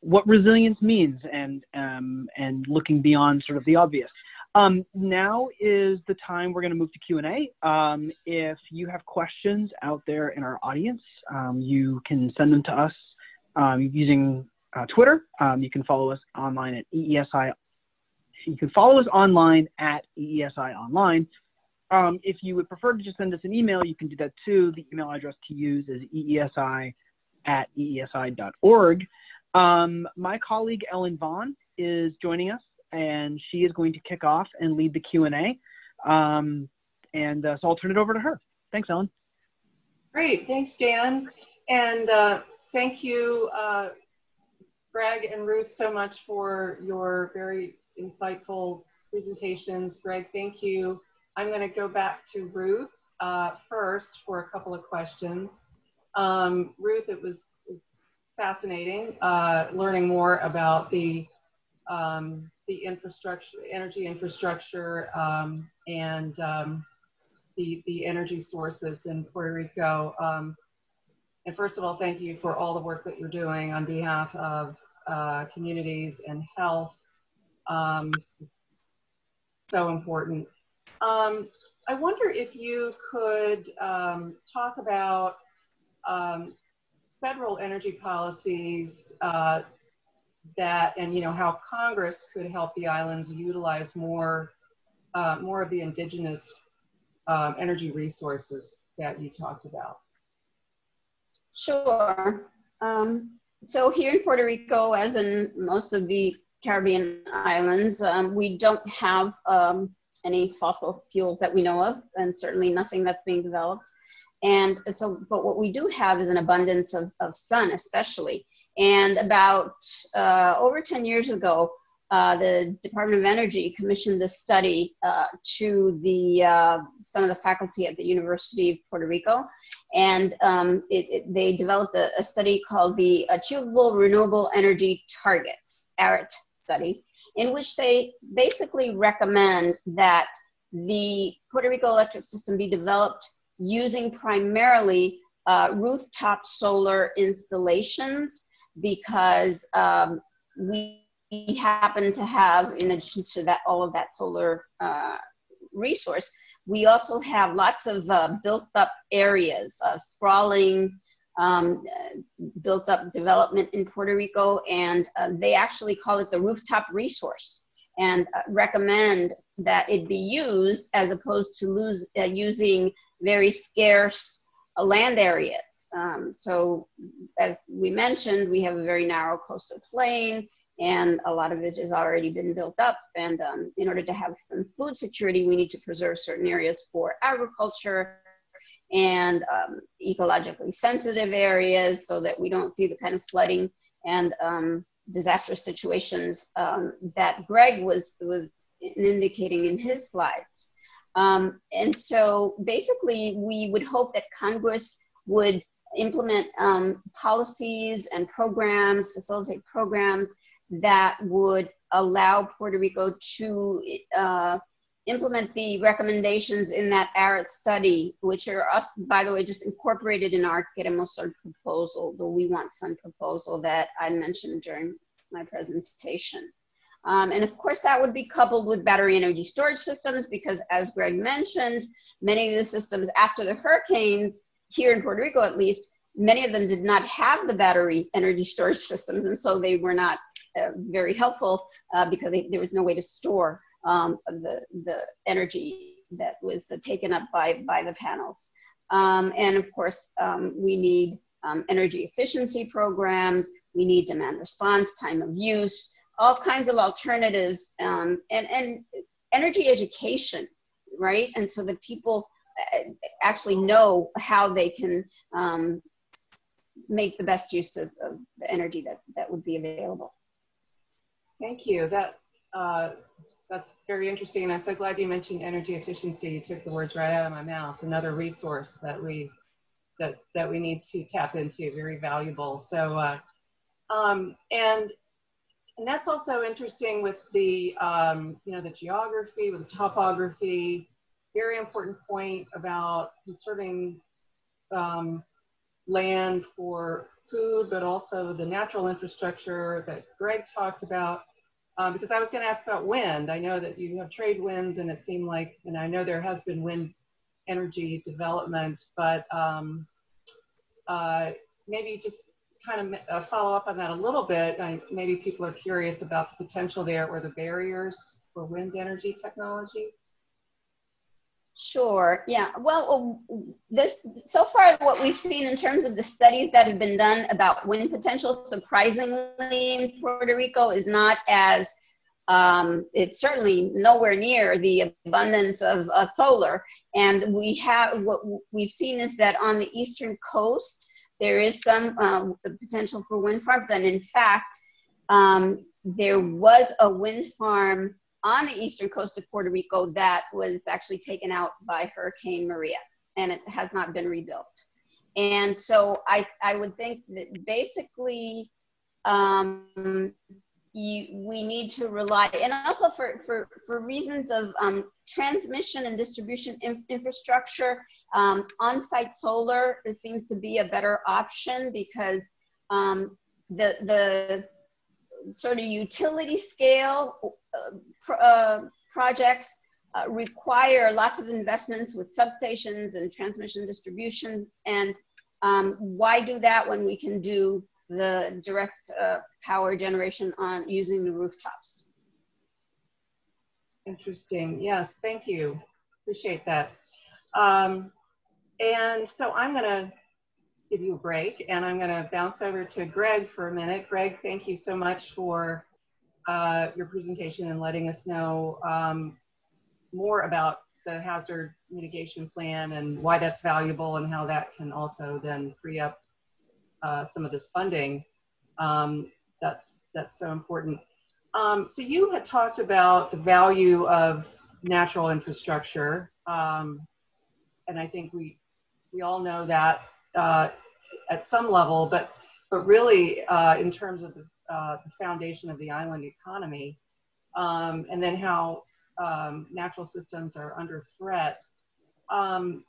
what resilience means and um, and looking beyond sort of the obvious. Um, now is the time we're going to move to Q&A. Um, if you have questions out there in our audience, um, you can send them to us um, using uh, Twitter. Um, you can follow us online at EESI. You can follow us online at EESI Online. Um, if you would prefer to just send us an email, you can do that too. The email address to use is eesi at eesi.org. my colleague Ellen Vaughn is joining us and she is going to kick off and lead the Q&A. Um, and uh, so I'll turn it over to her. Thanks, Ellen. Great, thanks, Dan. And uh, thank you, uh, Greg and Ruth, so much for your very insightful presentations. Greg, thank you. I'm going to go back to Ruth uh, first for a couple of questions. Um, Ruth, it was, it was fascinating uh, learning more about the um, the infrastructure, energy infrastructure, um, and um, the the energy sources in Puerto Rico. Um, and first of all, thank you for all the work that you're doing on behalf of uh, communities and health. Um, so important. Um, I wonder if you could talk about federal energy policies uh, that and you know how Congress could help the islands utilize more uh, more of the indigenous um, energy resources that you talked about. Sure. Um, so here in Puerto Rico, as in most of the Caribbean islands, um, we don't have um, any fossil fuels that we know of, and certainly nothing that's being developed. And so, but what we do have is an abundance of, of sun, especially. And about uh, over 10 years ago, uh, the Department of Energy commissioned this study uh, to the uh, some of the faculty at the University of Puerto Rico, and um, it, it, they developed a, a, study called the Achievable Renewable Energy Targets (ARET) study, in which they basically recommend that the Puerto Rico electric system be developed using primarily uh, rooftop solar installations because um, we happen to have, in addition to that, all of that solar uh, resource, we also have lots of uh, built up areas, uh, sprawling, um, built up development in Puerto Rico, and uh, they actually call it the rooftop resource and uh, recommend that it be used as opposed to lose, uh, using very scarce land areas. Um, so as we mentioned, we have a very narrow coastal plain and a lot of it has already been built up. And um, in order to have some food security, we need to preserve certain areas for agriculture and um, ecologically sensitive areas so that we don't see the kind of flooding and um, disastrous situations um, that Greg was, was indicating in his slides. Um, and so basically, we would hope that Congress would implement um, policies and programs, facilitate programs that would allow Puerto Rico to uh, implement the recommendations in that ARET study, which are us, by the way, just incorporated in our Queremos proposal, the We Want Sun proposal that I mentioned during my presentation. Um, and of course, that would be coupled with battery energy storage systems because, as Greg mentioned, many of the systems after the hurricanes here in Puerto Rico at least, many of them did not have the battery energy storage systems, and so they were not uh, very helpful uh, because they, there was no way to store um, the, the energy that was taken up by, by the panels. Um, and of course, um, we need um, energy efficiency programs, we need demand response, time of use, all kinds of alternatives, um, and, and energy education, right? And so that people actually know how they can um, make the best use of, of, the energy that, that would be available. Thank you. That uh, that's very interesting, I'm so glad you mentioned energy efficiency. You took the words right out of my mouth. Another resource that we that that we need to tap into. Very valuable. So, uh, um, and and that's also interesting with the um, you know the geography, with the topography, very important point about conserving um, land for food, but also the natural infrastructure that Greg talked about. Um, because I was going to ask about wind. I know that you have trade winds, and it seemed like, and I know there has been wind energy development, but um, uh, maybe just kind of uh, follow up on that a little bit. I, maybe people are curious about the potential there or the barriers for wind energy technology. Sure. Yeah. Well, this so far what we've seen in terms of the studies that have been done about wind potential, surprisingly in Puerto Rico, is not as um, it's certainly nowhere near the abundance of uh, solar. And we have what we've seen is that on the eastern coast there is some um, potential for wind farms, and in fact, um, there was a wind farm on the eastern coast of Puerto Rico that was actually taken out by Hurricane Maria and it has not been rebuilt. And so I, I would think that basically um, you, we need to rely, and also for, for, for reasons of um, transmission and distribution in, infrastructure, um, on-site solar seems to be a better option because um, the, the sort of utility scale uh, uh, projects uh, require lots of investments with substations and transmission distribution. And um, why do that when we can do the direct uh, power generation on using the rooftops? Interesting. Yes, thank you. Appreciate that. Um, and so I'm going to give you a break and I'm going to bounce over to Greg for a minute. Greg, thank you so much for uh, your presentation and letting us know um, more about the hazard mitigation plan and why that's valuable and how that can also then free up uh, some of this funding. Um, that's, that's so important. Um, so you had talked about the value of natural infrastructure. Um, and I think we, we all know that uh, at some level, but but really uh, in terms of the, uh, the, foundation of the island economy, um, and then how um, natural systems are under threat. Um,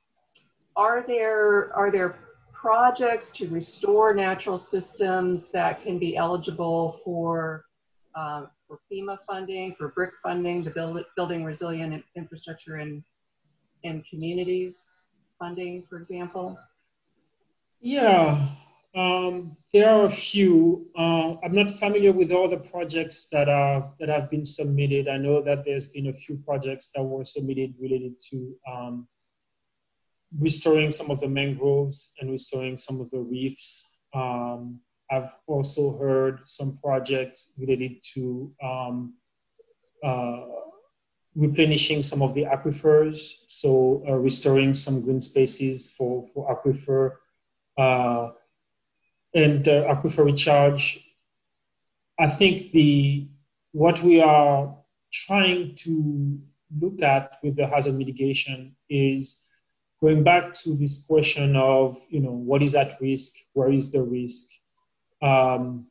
are there are there projects to restore natural systems that can be eligible for uh, for FEMA funding, for BRIC funding, the build, building resilient infrastructure in in communities funding, for example? Yeah, um, there are a few. Uh, I'm not familiar with all the projects that are that have been submitted. I know that there's been a few projects that were submitted related to um, restoring some of the mangroves and restoring some of the reefs. Um, I've also heard some projects related to um, uh, replenishing some of the aquifers, so uh, restoring some green spaces for for aquifer uh, and uh, aquifer recharge. I think the what we are trying to look at with the hazard mitigation is going back to this question of you know what is at risk, where is the risk, um,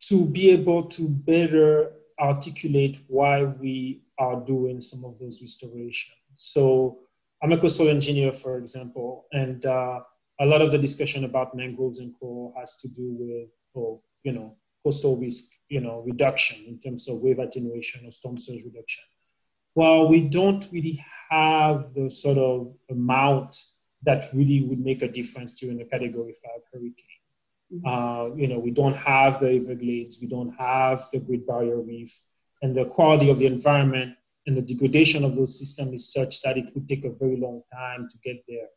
to be able to better articulate why we are doing some of those restorations. So I'm a coastal engineer, for example, and uh, a lot of the discussion about mangroves and coral has to do with, oh, you know, coastal risk, you know, reduction in terms of wave attenuation or storm surge reduction. Well, we don't really have the sort of amount that really would make a difference during a Category 5 hurricane. Mm-hmm. Uh, you know, we don't have the Everglades, we don't have the Great Barrier Reef, and the quality of the environment and the degradation of those systems is such that it would take a very long time to get there.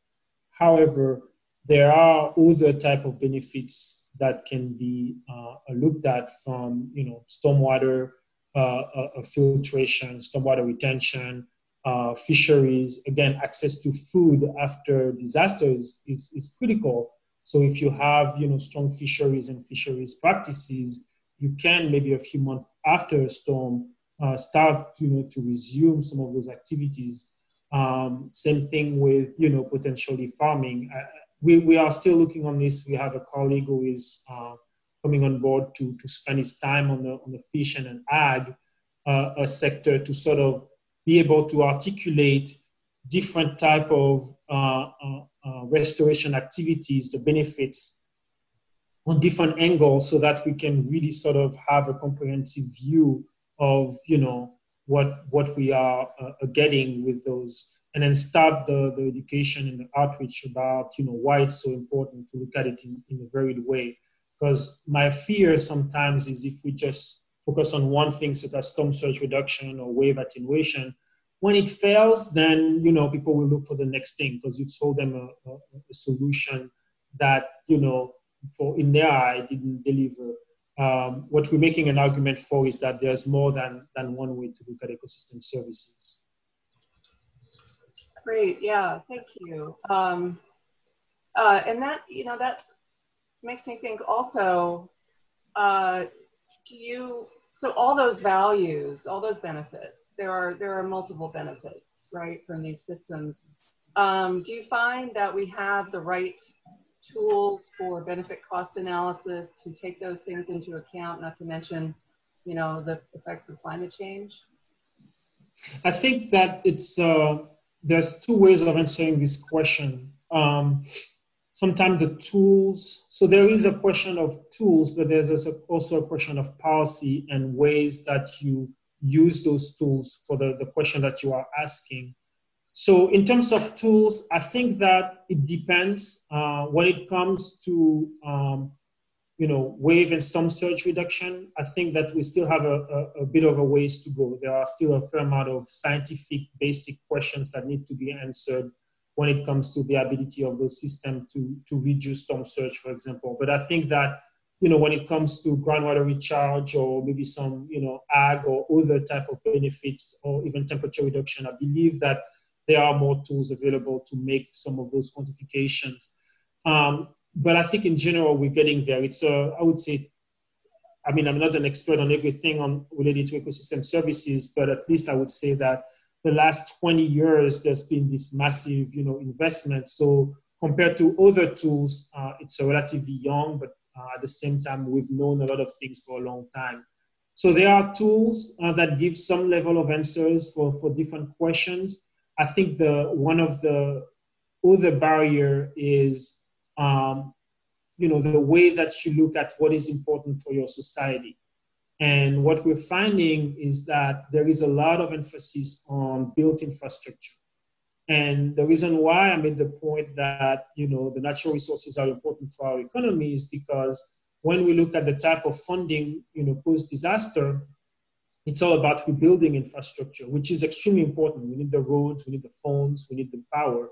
However, there are other type of benefits that can be uh, looked at from, you know, stormwater uh, uh, uh filtration, stormwater retention, uh, fisheries. Again, access to food after disasters is, is critical. So if you have, you know, strong fisheries and fisheries practices, you can maybe a few months after a storm uh, start you know to resume some of those activities. Um, same thing with you know potentially farming. Uh, we we are still looking on this. We have a colleague who is uh, coming on board to to spend his time on the on the fish and an ag uh, a sector to sort of be able to articulate different type of uh, restoration activities, the benefits on different angles so that we can really sort of have a comprehensive view of, you know, what, what we are uh, getting with those and then start the, the education and the outreach about, you know, why it's so important to look at it in, in a varied way. Because my fear sometimes is if we just focus on one thing, such as storm surge reduction or wave attenuation, when it fails, then you know people will look for the next thing because you sold them a, a, a, solution that you know for in their eye didn't deliver. Um, what we're making an argument for is that there's more than than one way to look at ecosystem services. Great, yeah, thank you. Um, uh, and that you know that makes me think also. Uh, do you so all those values, all those benefits, there are there are multiple benefits, right, from these systems. Um, do you find that we have the right tools for benefit cost analysis to take those things into account, not to mention, you know, the effects of climate change? I think that it's uh, there's two ways of answering this question. Um, sometimes the tools, so there is a question of tools, but there's also a question of policy and ways that you use those tools for the, the question that you are asking. So in terms of tools, I think that it depends uh, when it comes to um, you know wave and storm surge reduction. I think that we still have a, a, a, bit of a ways to go. There are still a fair amount of scientific basic questions that need to be answered when it comes to the ability of those systems to, to reduce storm surge, for example. But I think that, you know, when it comes to groundwater recharge or maybe some, you know, ag or other type of benefits or even temperature reduction, I believe that there are more tools available to make some of those quantifications. Um, but I think in general, we're getting there. It's a, I would say, I mean, I'm not an expert on everything on related to ecosystem services, but at least I would say that the last 20 years, there's been this massive, you know, investment. So compared to other tools, uh, it's a relatively young, but uh, at the same time, we've known a lot of things for a long time. So there are tools uh, that give some level of answers for, for different questions. I think the one of the other barrier is, um, you know, the way that you look at what is important for your society. And what we're finding is that there is a lot of emphasis on built infrastructure. And the reason why I made the point that you know the natural resources are important for our economy is because when we look at the type of funding, you know, post-disaster, it's all about rebuilding infrastructure, which is extremely important. We need the roads, we need the phones, we need the power.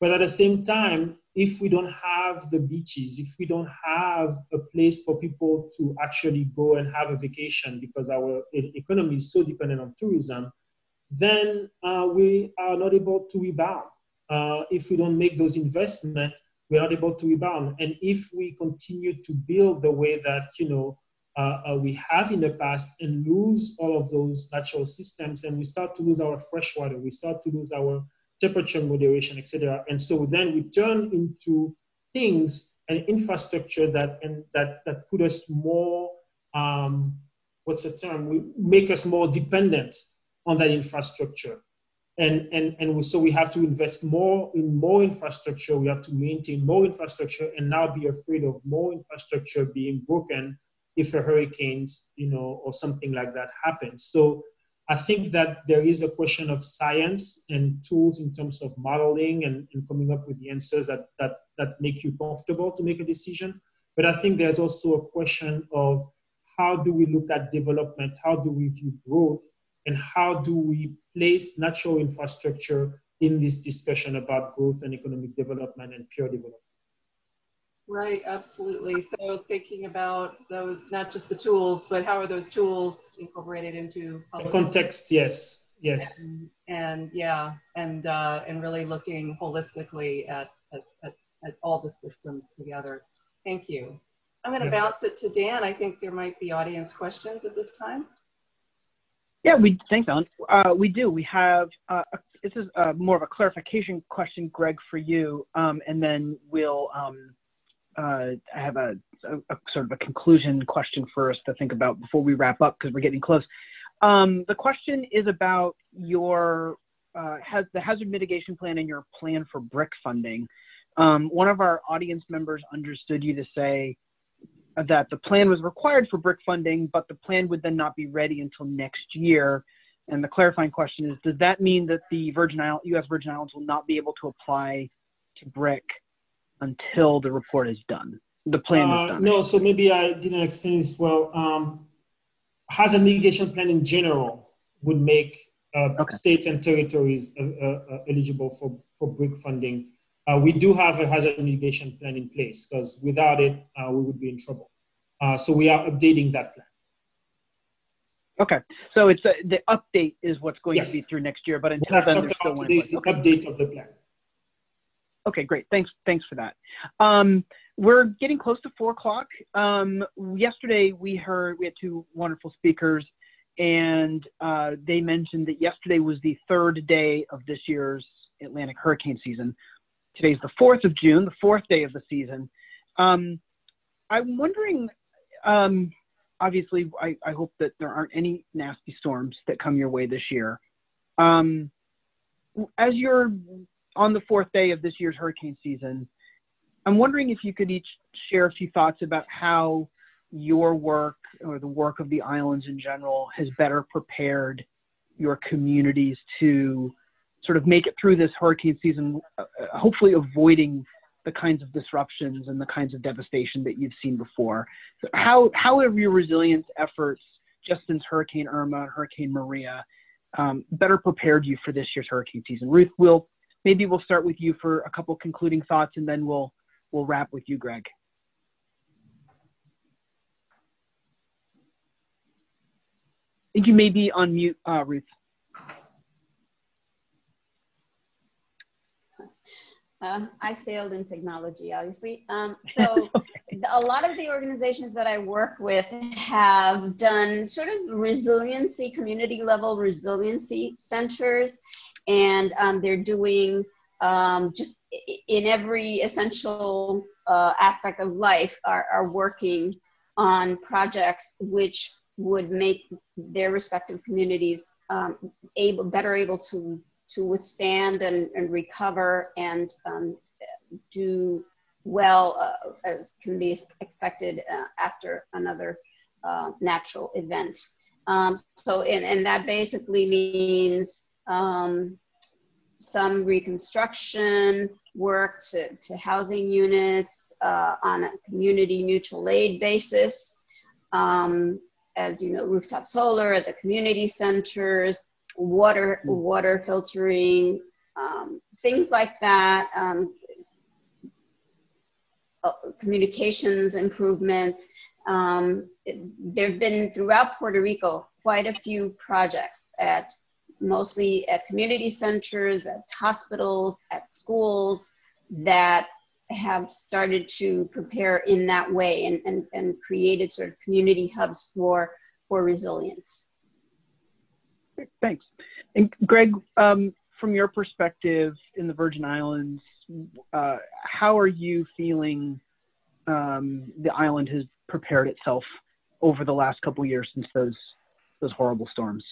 But at the same time, if we don't have the beaches, if we don't have a place for people to actually go and have a vacation because our economy is so dependent on tourism, then uh, we are not able to rebound. Uh, if we don't make those investments, we're not able to rebound. And if we continue to build the way that you know uh, uh we have in the past and lose all of those natural systems, and we start to lose our fresh water, we start to lose our temperature moderation, etc. And so then we turn into things and infrastructure that and that that put us more um, what's the term? We make us more dependent on that infrastructure. And, and, and we, so we have to invest more in more infrastructure. We have to maintain more infrastructure and now be afraid of more infrastructure being broken if a hurricanes, you know, or something like that happens. So I think that there is a question of science and tools in terms of modeling and, and, coming up with the answers that, that, that make you comfortable to make a decision. But I think there's also a question of how do we look at development? How do we view growth? And how do we place natural infrastructure in this discussion about growth and economic development and pure development? Right, absolutely. So thinking about those, not just the tools, but how are those tools incorporated into the context? Yes, yes. And, and yeah, and uh, and really looking holistically at, at, at, at, all the systems together. Thank you. I'm going to yeah. bounce it to Dan. I think there might be audience questions at this time. Yeah, we thanks, Ellen. Uh, we do. We have uh, this is uh, more of a clarification question, Greg, for you, um, and then we'll um, I have a, sort of a conclusion question for us to think about before we wrap up because we're getting close. Um, the question is about your uh, the hazard mitigation plan and your plan for BRIC funding. Um, one of our audience members understood you to say that the plan was required for BRIC funding, but the plan would then not be ready until next year. And the clarifying question is, does that mean that the U.S. Virgin Islands will not be able to apply to BRIC until the report is done? The plan Uh, is done. no, so maybe I didn't explain this well. Um, hazard mitigation plan in general would make uh, Okay. states and territories uh, uh, uh, eligible for, for BRIC funding. Uh, we do have a hazard mitigation plan in place because without it, uh, we would be in trouble. Uh, so we are updating that plan. Okay, so it's a, the update is what's going Yes. to be through next year, but until then, there's still one today in is place. the Okay. update of the plan. Okay, great. Thanks. Thanks for that. Um, we're getting close to four o'clock. Um, yesterday we heard we had two wonderful speakers, and uh, they mentioned that yesterday was the third day of this year's Atlantic hurricane season. Today's the fourth of June, the fourth day of the season. Um, I'm wondering. Um, obviously, I, I hope that there aren't any nasty storms that come your way this year. Um, as you're on the fourth day of this year's hurricane season, I'm wondering if you could each share a few thoughts about how your work or the work of the islands in general has better prepared your communities to sort of make it through this hurricane season, uh, hopefully avoiding the kinds of disruptions and the kinds of devastation that you've seen before. So how, how have your resilience efforts just since Hurricane Irma and Hurricane Maria um, better prepared you for this year's hurricane season? Ruth, will maybe we'll start with you for a couple concluding thoughts, and then we'll we'll wrap with you, Greg. I think you may be on mute, uh, Ruth. Uh, I failed in technology, obviously. Um, so a lot of the organizations that I work with have done sort of resiliency, community level resiliency centers, and um, they're doing um, just in every essential uh, aspect of life are, are working on projects which would make their respective communities um, able, better able to to withstand and, and recover and um, do well uh, as can be expected uh, after another uh, natural event. Um, so, and, and that basically means um, some reconstruction work to, to housing units uh, on a community mutual aid basis. Um, as you know, rooftop solar at the community centers, water water filtering, um, things like that. Um, uh, communications improvements. Um, there have been throughout Puerto Rico quite a few projects at mostly at community centers, at hospitals, at schools that have started to prepare in that way and, and, and created sort of community hubs for, for resilience. Thanks. And Greg, um, from your perspective in the Virgin Islands, uh, how are you feeling um, the island has prepared itself over the last couple years since those those horrible storms?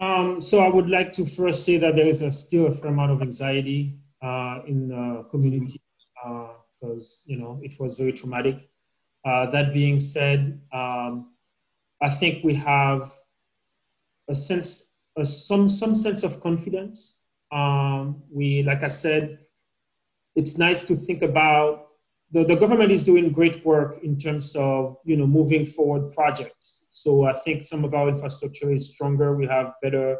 Um, so I would like to first say that there is a, still a fair amount of anxiety uh, in the community because you know it was very traumatic. Uh, that being said, um, I think we have a sense, a, some some sense of confidence. Um, we, like I said, it's nice to think about the, the government is doing great work in terms of you know moving forward projects. So I think some of our infrastructure is stronger. We have better,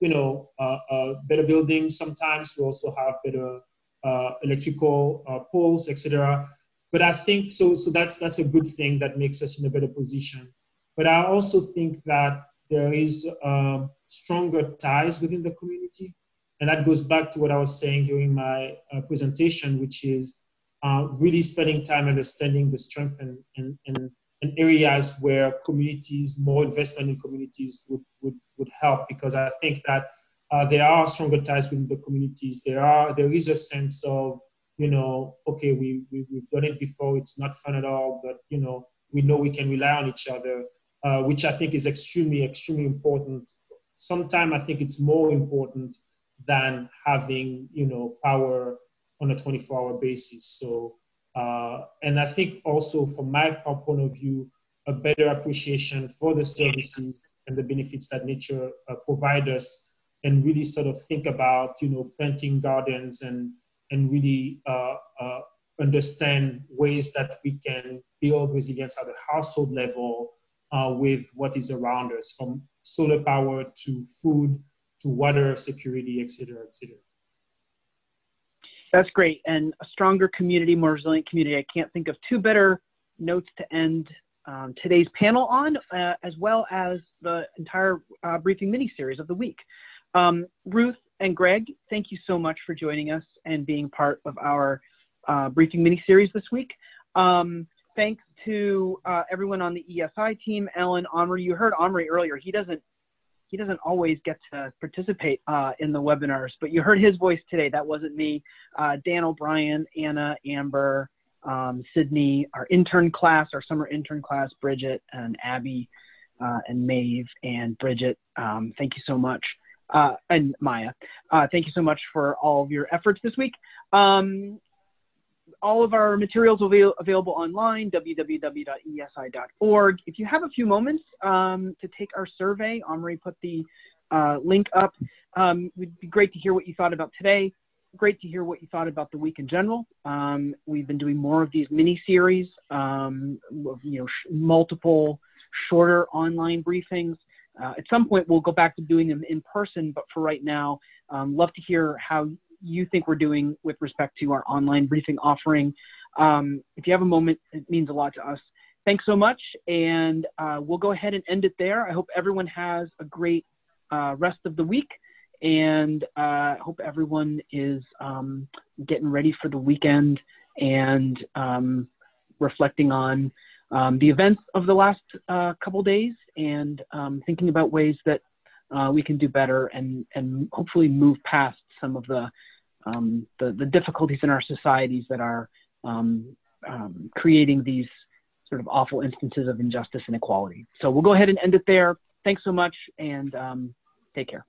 you know, uh, uh, better buildings. Sometimes we also have better uh, electrical uh, poles, etc. But I think so. So that's that's a good thing that makes us in a better position. But I also think that there is um, stronger ties within the community, and that goes back to what I was saying during my uh, presentation, which is uh, really spending time understanding the strength and, and, and, and, areas where communities, more investment in communities would, would, would help because I think that uh, there are stronger ties within the communities. There are there is a sense of, you know, okay, we, we, we've done it before, it's not fun at all, but you know, we know we can rely on each other, uh, which I think is extremely, extremely important. Sometimes I think it's more important than having, you know, power on a 24-hour basis. So, uh, and I think also from my point of view, a better appreciation for the services and the benefits that nature uh, provide us, and really sort of think about, you know, planting gardens and and really uh, uh, understand ways that we can build resilience at the household level uh, with what is around us, from solar power to food to water security, et cetera, et cetera. That's great. And a stronger community, more resilient community. I can't think of two better notes to end um, today's panel on, uh, as well as the entire uh, briefing mini series of the week. Um, Ruth and Greg, thank you so much for joining us and being part of our uh, briefing mini series this week. Um, thanks to uh, everyone on the EESI team, Ellen, Omri. You heard Omri earlier. He doesn't he doesn't always get to participate uh, in the webinars, but you heard his voice today. That wasn't me. Uh, Dan O'Brien, Anna, Amber, um, Sydney, our intern class, our summer intern class, Bridget and Abby uh, and Maeve and Bridget. Um, thank you so much. Uh, and Maya, uh, thank you so much for all of your efforts this week. Um, all of our materials will be available online, www.eesi.org. If you have a few moments um, to take our survey, Omri put the uh, link up. Um, it would be great to hear what you thought about today. Great to hear what you thought about the week in general. Um, we've been doing more of these mini series, um, you know, sh multiple shorter online briefings. Uh, at some point, we'll go back to doing them in person, but for right now, um, love to hear how you think we're doing with respect to our online briefing offering. Um, if you have a moment, it means a lot to us. Thanks so much, and uh, we'll go ahead and end it there. I hope everyone has a great uh, rest of the week, and I uh, hope everyone is um, getting ready for the weekend and um, reflecting on um, the events of the last uh, couple days and um, thinking about ways that uh, we can do better and, and hopefully move past some of the um, the, the difficulties in our societies that are um, um, creating these sort of awful instances of injustice and inequality. So we'll go ahead and end it there. Thanks so much and um, take care.